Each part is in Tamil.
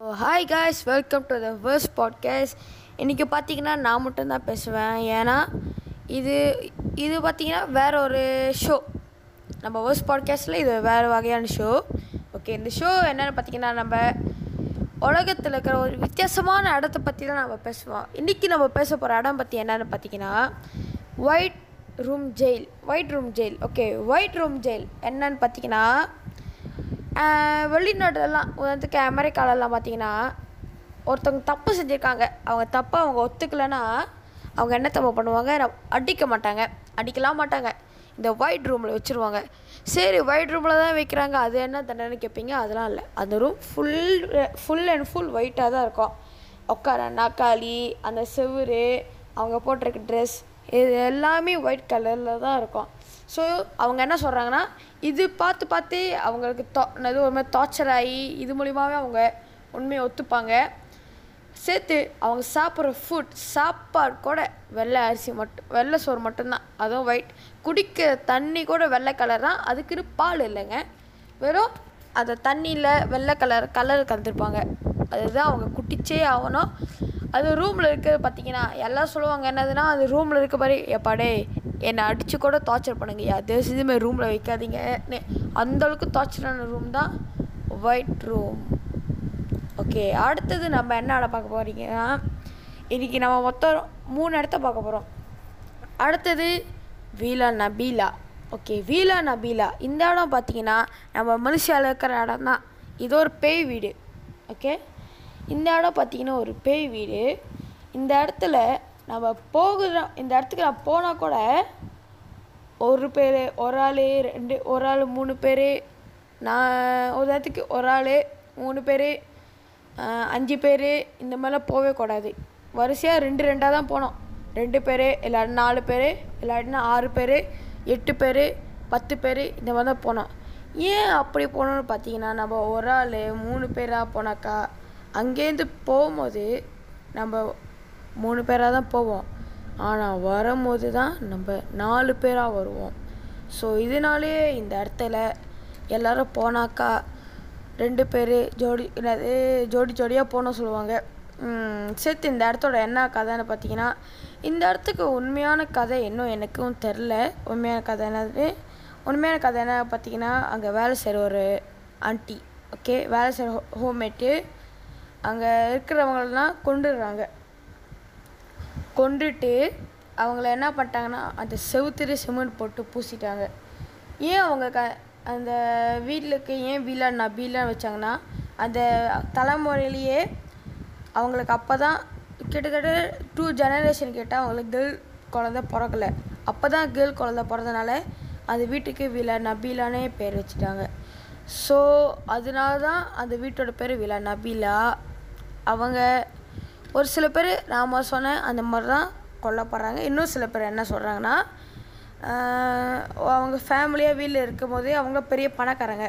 Hi guys welcome to the first podcast இன்றைக்கி பார்த்தீங்கன்னா நான் மட்டும்தான் பேசுவேன். ஏன்னா இது இது பார்த்தீங்கன்னா வேற ஒரு ஷோ நம்ம ஃபர்ஸ்ட் பாட்காஸ்ட்டில் இது வேறு வகையான ஷோ ஓகே இந்த ஷோ என்னென்னு பார்த்தீங்கன்னா நம்ம உலகத்தில் இருக்கிற ஒரு வித்தியாசமான இடத்த பற்றி தான் நம்ம பேசுவோம். இன்றைக்கி நம்ம பேச போகிற இடம் பற்றி என்னென்னு பார்த்தீங்கன்னா white room jail white room jail okay white room jail என்னன்னு பார்த்தீங்கன்னா ஆஹ் உதாரணத்துக்கு அமெரிக்காலலாம் பார்த்தீங்கன்னா ஒருத்தவங்க தப்பு செஞ்சுருக்காங்க. அவங்க தப்பை அவங்க ஒத்துக்கலைன்னா அவங்க என்ன தப்பு பண்ணுவாங்க? அடிக்க மாட்டாங்க. அடிக்கலாம் மாட்டாங்க. இந்த ஒயிட் ரூமில் வச்சுருவாங்க. சரி ஒயிட் ரூமில் தான் வைக்கிறாங்க. அது என்ன தண்டனை கேட்பீங்க அதெல்லாம் இல்லை. அந்த room full full and full ஒயிட்டாக தான் இருக்கும். உட்கார நாக்காளி அந்த செவுரு அவங்க போட்டிருக்க ட்ரெஸ் இது எல்லாமே ஒயிட் கலரில் தான் இருக்கும். ஸோ அவங்க என்ன சொல்கிறாங்கன்னா இது பார்த்து பார்த்து அவங்களுக்கு தோ என்னது ஒரு மாதிரி டார்ச்சர் ஆகி இது மூலிமாவே அவங்க உண்மையை ஒத்துப்பாங்க. சேர்த்து அவங்க சாப்பிட்ற ஃபுட் சாப்பாடு கூட வெள்ளை அரிசி மட்டும் வெள்ளை சோறு மட்டும்தான். அதுவும் ஒயிட் குடிக்கிற தண்ணி கூட வெள்ளை கலர் தான். அதுக்குன்னு பால் இல்லைங்க. வெறும் அந்த தண்ணியில் வெள்ளை கலர் கலர் கலந்துருப்பாங்க. அதுதான் அவங்க குட்டிச்சே ஆகணும். அது ரூமில் இருக்கிறது பார்த்தீங்கன்னா எல்லாம் சொல்லுவாங்க என்னதுன்னா அது ரூமில் இருக்க மாதிரி எப்பாடே என்னை அடித்து கூட டார்ச்சர் பண்ணுங்கய்யா. தயவு செஞ்சு மாதிரி ரூமில் வைக்காதீங்க அந்தளவுக்கு டார்ச்சரான ரூம் தான் ஒயிட் ரூம் ஓகே அடுத்தது நம்ம என்ன இடம் பார்க்க போகிறீங்கன்னா இன்றைக்கி நம்ம மொத்தம் மூணு இடத்த பார்க்க போகிறோம் அடுத்தது வீலா நபீலா. ஓகே வீலா நபீலா. இந்த இடம் பார்த்தீங்கன்னா நம்ம மனுஷாவில் இருக்கிற இடம் தான். இது ஒரு பேய் வீடு. ஓகே இந்த இடம் பார்த்தீங்கன்னா ஒரு பேய் வீடு. இந்த இடத்துல நம்ம போகிறோம் இந்த இடத்துக்கு நான் போனால் கூட ஒரு பேர் ஒரு ஆள் ரெண்டு ஒரு ஆள் மூணு பேர் நான் ஒரு இடத்துக்கு ஒரு ஆள் மூணு பேர் அஞ்சு பேர் இந்த மாதிரிலாம் போகவே கூடாது. வரிசையாக ரெண்டு ரெண்டாக தான் போனோம். ரெண்டு பேர் இல்லாட்டி நாலு பேர் இல்லாட்டினா ஆறு பேர் எட்டு பேர் பத்து பேர் இந்த மாதிரி தான் போனோம். ஏன் அப்படி போனோன்னு பார்த்தீங்கன்னா நம்ம ஒரு ஆள் மூணு பேராக போனாக்கா அங்கேருந்து போகும்போது நம்ம மூணு பேராக தான் போவோம். ஆனால் வரும்போது தான் நம்ம நாலு பேராக வருவோம். ஸோ இதனாலேயே இந்த இடத்துல எல்லாரும் போனாக்கா ரெண்டு பேர் ஜோடி என்னது ஜோடி ஜோடியாக போகணும் சொல்லுவாங்க. சேர்த்து இந்த இடத்தோட என்ன கதைன்னு பார்த்தீங்கன்னா இந்த இடத்துக்கு உண்மையான கதை இன்னும் எனக்கும் தெரில. உண்மையான கதை என்னது? உண்மையான கதை என்ன பார்த்தீங்கன்னா அங்கே வேலை செய்கிற ஒரு ஆண்டி ஓகே வேலை செய்கிற ஹோம்மேட்டு அங்கே இருக்கிறவங்களெலாம் கொண்டுடுறாங்க கொண்டுட்டு அவங்கள என்ன பண்ணிட்டாங்கன்னா அந்த செவுத்திரி சிமெண்ட் போட்டு பூசிட்டாங்க. ஏன் அவங்க க அந்த வீட்டிலுக்கு ஏன் வீலா நபீலான்னு வச்சாங்கன்னா அந்த தலைமுறையிலேயே அவங்களுக்கு அப்போ தான் கிட்டத்தட்ட டூ ஜெனரேஷன் கேட்டால் அவங்களுக்கு கேர்ள் குழந்த பிறக்கல. அப்போ தான் கேர்ள் குழந்த பிறந்தனால அந்த வீட்டுக்கு விலா நபீலானே பேர் வச்சுட்டாங்க. ஸோ அதனால தான் அந்த வீட்டோட பேர் விழா நபீலா அவங்க ஒரு சில பேர் நாம் சொன்ன அந்த மாதிரி தான் கொல்லப்படுறாங்க. இன்னும் சில பேர் என்ன சொல்கிறாங்கன்னா அவங்க ஃபேமிலியாக வீட்டில் இருக்கும் போதே அவங்க பெரிய பணக்காரங்க.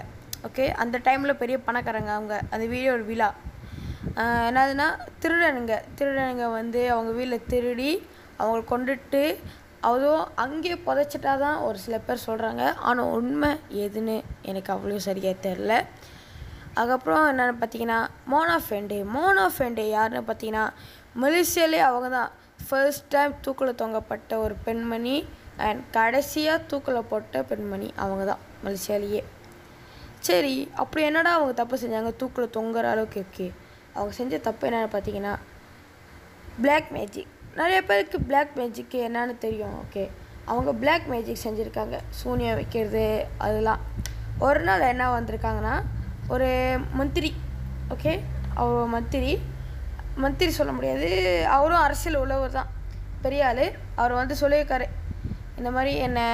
ஓகே அந்த டைமில் பெரிய பணக்காரங்க அவங்க. அந்த வீடியோட விழா. என்னதுன்னா திருடனுங்க. திருடனுங்க வந்து அவங்க வீட்டில் திருடி அவங்கள கொண்டுட்டு அதுவும் அங்கேயே புதைச்சிட்டா தான் ஒரு சில பேர் சொல்கிறாங்க ஆனால் உண்மை எதுன்னு எனக்கு அவ்வளோ சரியாக தெரில அதுக்கப்புறம் என்னென்னு பார்த்தீங்கன்னா மோனா ஃபெண்டே மோனா ஃபெண்டே யாருன்னு பார்த்தீங்கன்னா மலேசியாலே அவங்க தான். ஃபர்ஸ்ட் டைம் தூக்கில் தொங்கப்பட்ட ஒரு பெண்மணி அண்ட் கடைசியாக தூக்கில் போட்ட பெண்மணி அவங்க தான் மலேசியாலேயே சரி அப்படி என்னடா அவங்க தப்பு செஞ்சாங்க? தூக்கில் தொங்குற அளவுக்கு ஓகே அவங்க செஞ்ச தப்பு என்னென்னு பார்த்தீங்கன்னா பிளாக் மேஜிக் நிறைய பேருக்கு பிளாக் மேஜிக்கு என்னென்னு தெரியும் ஓகே அவங்க பிளாக் மேஜிக் செஞ்சுருக்காங்க. சூனியம் வைக்கிறது அதெல்லாம். ஒரு நாள் என்ன வந்திருக்காங்கன்னா ஒரு மந்திரி ஓகே அவர் மந்திரி. மந்திரி சொல்ல முடியாது. அவரும் அரசியல் உள்ளவர் தான். பெரிய ஆள். அவர் வந்து சொல்லியிருக்காரு. இந்த மாதிரி என்னை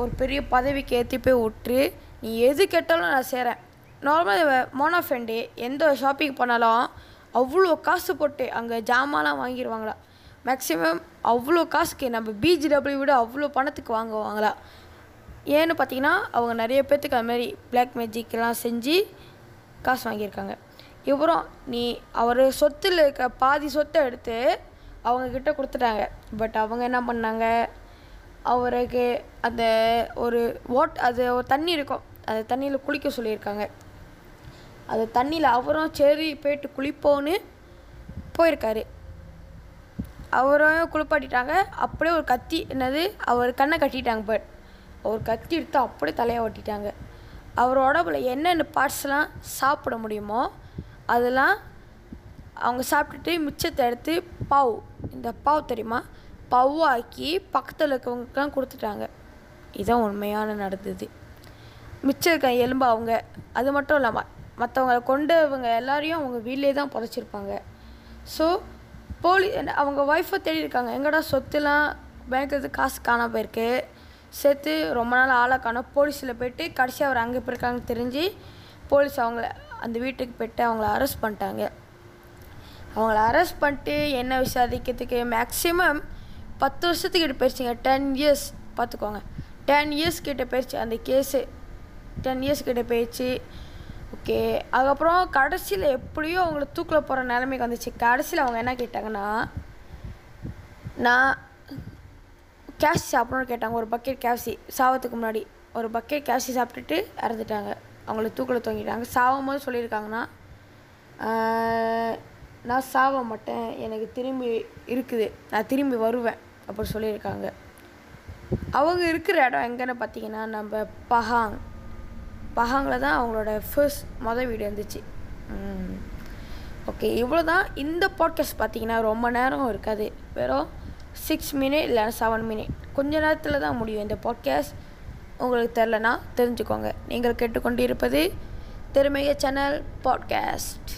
ஒரு பெரிய பதவிக்கு ஏற்றி போய் விட்டுரு. நீ எது கேட்டாலும் நான் செய்கிறேன் நார்மலாக மோனோஃபெண்டு எந்த ஷாப்பிங் பண்ணாலும் அவ்வளோ காசு போட்டு அங்கே ஜாமான்லாம் வாங்கிடுவாங்களா மேக்ஸிமம் அவ்வளோ காசுக்கு நம்ம பிஜிடபிள்யூ விட அவ்வளோ பணத்துக்கு வாங்குவாங்களா? ஏன்னு பார்த்தீங்கன்னா அவங்க நிறைய பேர்த்துக்கு அது மாதிரி பிளாக் மேஜிக்லாம் செஞ்சு காசு வாங்கியிருக்காங்க. இவரும் நீ அவர் சொத்தில் இருக்க பாதி சொத்தை எடுத்து அவங்கக்கிட்ட கொடுத்துட்டாங்க. பட் அவங்க என்ன பண்ணாங்க? அவருக்கு அந்த ஒரு ஓட் அது ஒரு தண்ணி இருக்கும். அந்த தண்ணியில் குளிக்க சொல்லியிருக்காங்க. அது தண்ணியில் அவரும் சரி போயிட்டு குளிப்போன்னு போயிருக்காரு. அவரையும் குளிப்பாட்டிட்டாங்க. அப்படியே ஒரு கத்தி என்னது? அவர் கண்ணை கட்டிட்டாங்க பட் ஒரு கத்தி எடுத்து அப்படியே தலையை ஒட்டிட்டாங்க அவர் உடம்புல என்னென்ன பார்ட்ஸ்லாம் சாப்பிட முடியுமோ அதெல்லாம் அவங்க சாப்பிட்டுட்டு மிச்சத்தை எடுத்து பாவ் இந்த பாவ் தெரியுமா? பவ்வாக்கி பக்கத்தில் இருக்கவங்களுக்குலாம் கொடுத்துட்டாங்க. இதுதான் உண்மையான நடந்தது. மிச்சம் இருக்க எலும்பு அவங்க அது மட்டும் இல்லாமல் மற்றவங்களை கொண்டவங்க எல்லாரையும் அவங்க வீட்டிலே தான் புதைச்சிருப்பாங்க. ஸோ போலி அவங்க ஒய்ஃபை தேடி இருக்காங்க எங்கடா சொத்துலாம் பேங்க்ல காசு காணாம போயிருக்கு? சேர்த்து ரொம்ப நாள் ஆளை காணோம். போலீஸில் போயிட்டு கடைசி அவர் அங்கே போயிருக்காங்கன்னு தெரிஞ்சு போலீஸ் அவங்கள அந்த வீட்டுக்கு போயிட்டு அவங்கள அரெஸ்ட் பண்ணிட்டாங்க. அவங்கள அரெஸ்ட் பண்ணிட்டு என்ன விசாரிக்கிறதுக்கு மேக்ஸிமம் பத்து வருஷத்துக்கிட்ட போயிடுச்சுங்க டென் இயர்ஸ் பார்த்துக்கோங்க. டென் இயர்ஸ் கிட்ட போயிடுச்சு அந்த கேஸு டென் இயர்ஸ் கிட்ட போயிடுச்சு ஓகே அதுக்கப்புறம் கடைசியில் எப்படியோ அவங்கள தூக்கில் போகிற நிலைமைக்கு வந்துச்சு. கடைசியில் அவங்க என்ன கேட்டாங்கன்னா நான் கேஷ் சாப்பிடணும்னு கேட்டாங்க. ஒரு பக்கெட் கேஷி சாவத்துக்கு முன்னாடி ஒரு பக்கெட் கேஷி சாப்பிட்டுட்டு இறந்துட்டாங்க. அவங்கள தூக்கில் தொங்கிட்டாங்க. சாவும் போது சொல்லியிருக்காங்கன்னா நான் சாவ மாட்டேன். எனக்கு திரும்பி இருக்குது. நான் திரும்பி வருவேன். அப்படி சொல்லியிருக்காங்க. அவங்க இருக்கிற இடம் எங்கன்னு பார்த்தீங்கன்னா நம்ம பஹாங். பஹாங்கில் தான் அவங்களோட ஃபர்ஸ்ட் மொதல் வீடு இருந்துச்சு. ஓகே. இவ்வளோ தான் இந்த பாட்காஸ்ட் பார்த்தீங்கன்னா ரொம்ப நேரம் இருக்காது. வெறும் சிக்ஸ் மினிட் இல்லை செவன் மினிட் கொஞ்ச நேரத்தில் தான் முடியும் இந்த பாட்காஸ்ட் உங்களுக்கு தெரிலனா தெரிஞ்சுக்கோங்க. நீங்கள் கேட்டுக்கொண்டு இருப்பது திறமைய சேனல் பாட்காஸ்ட்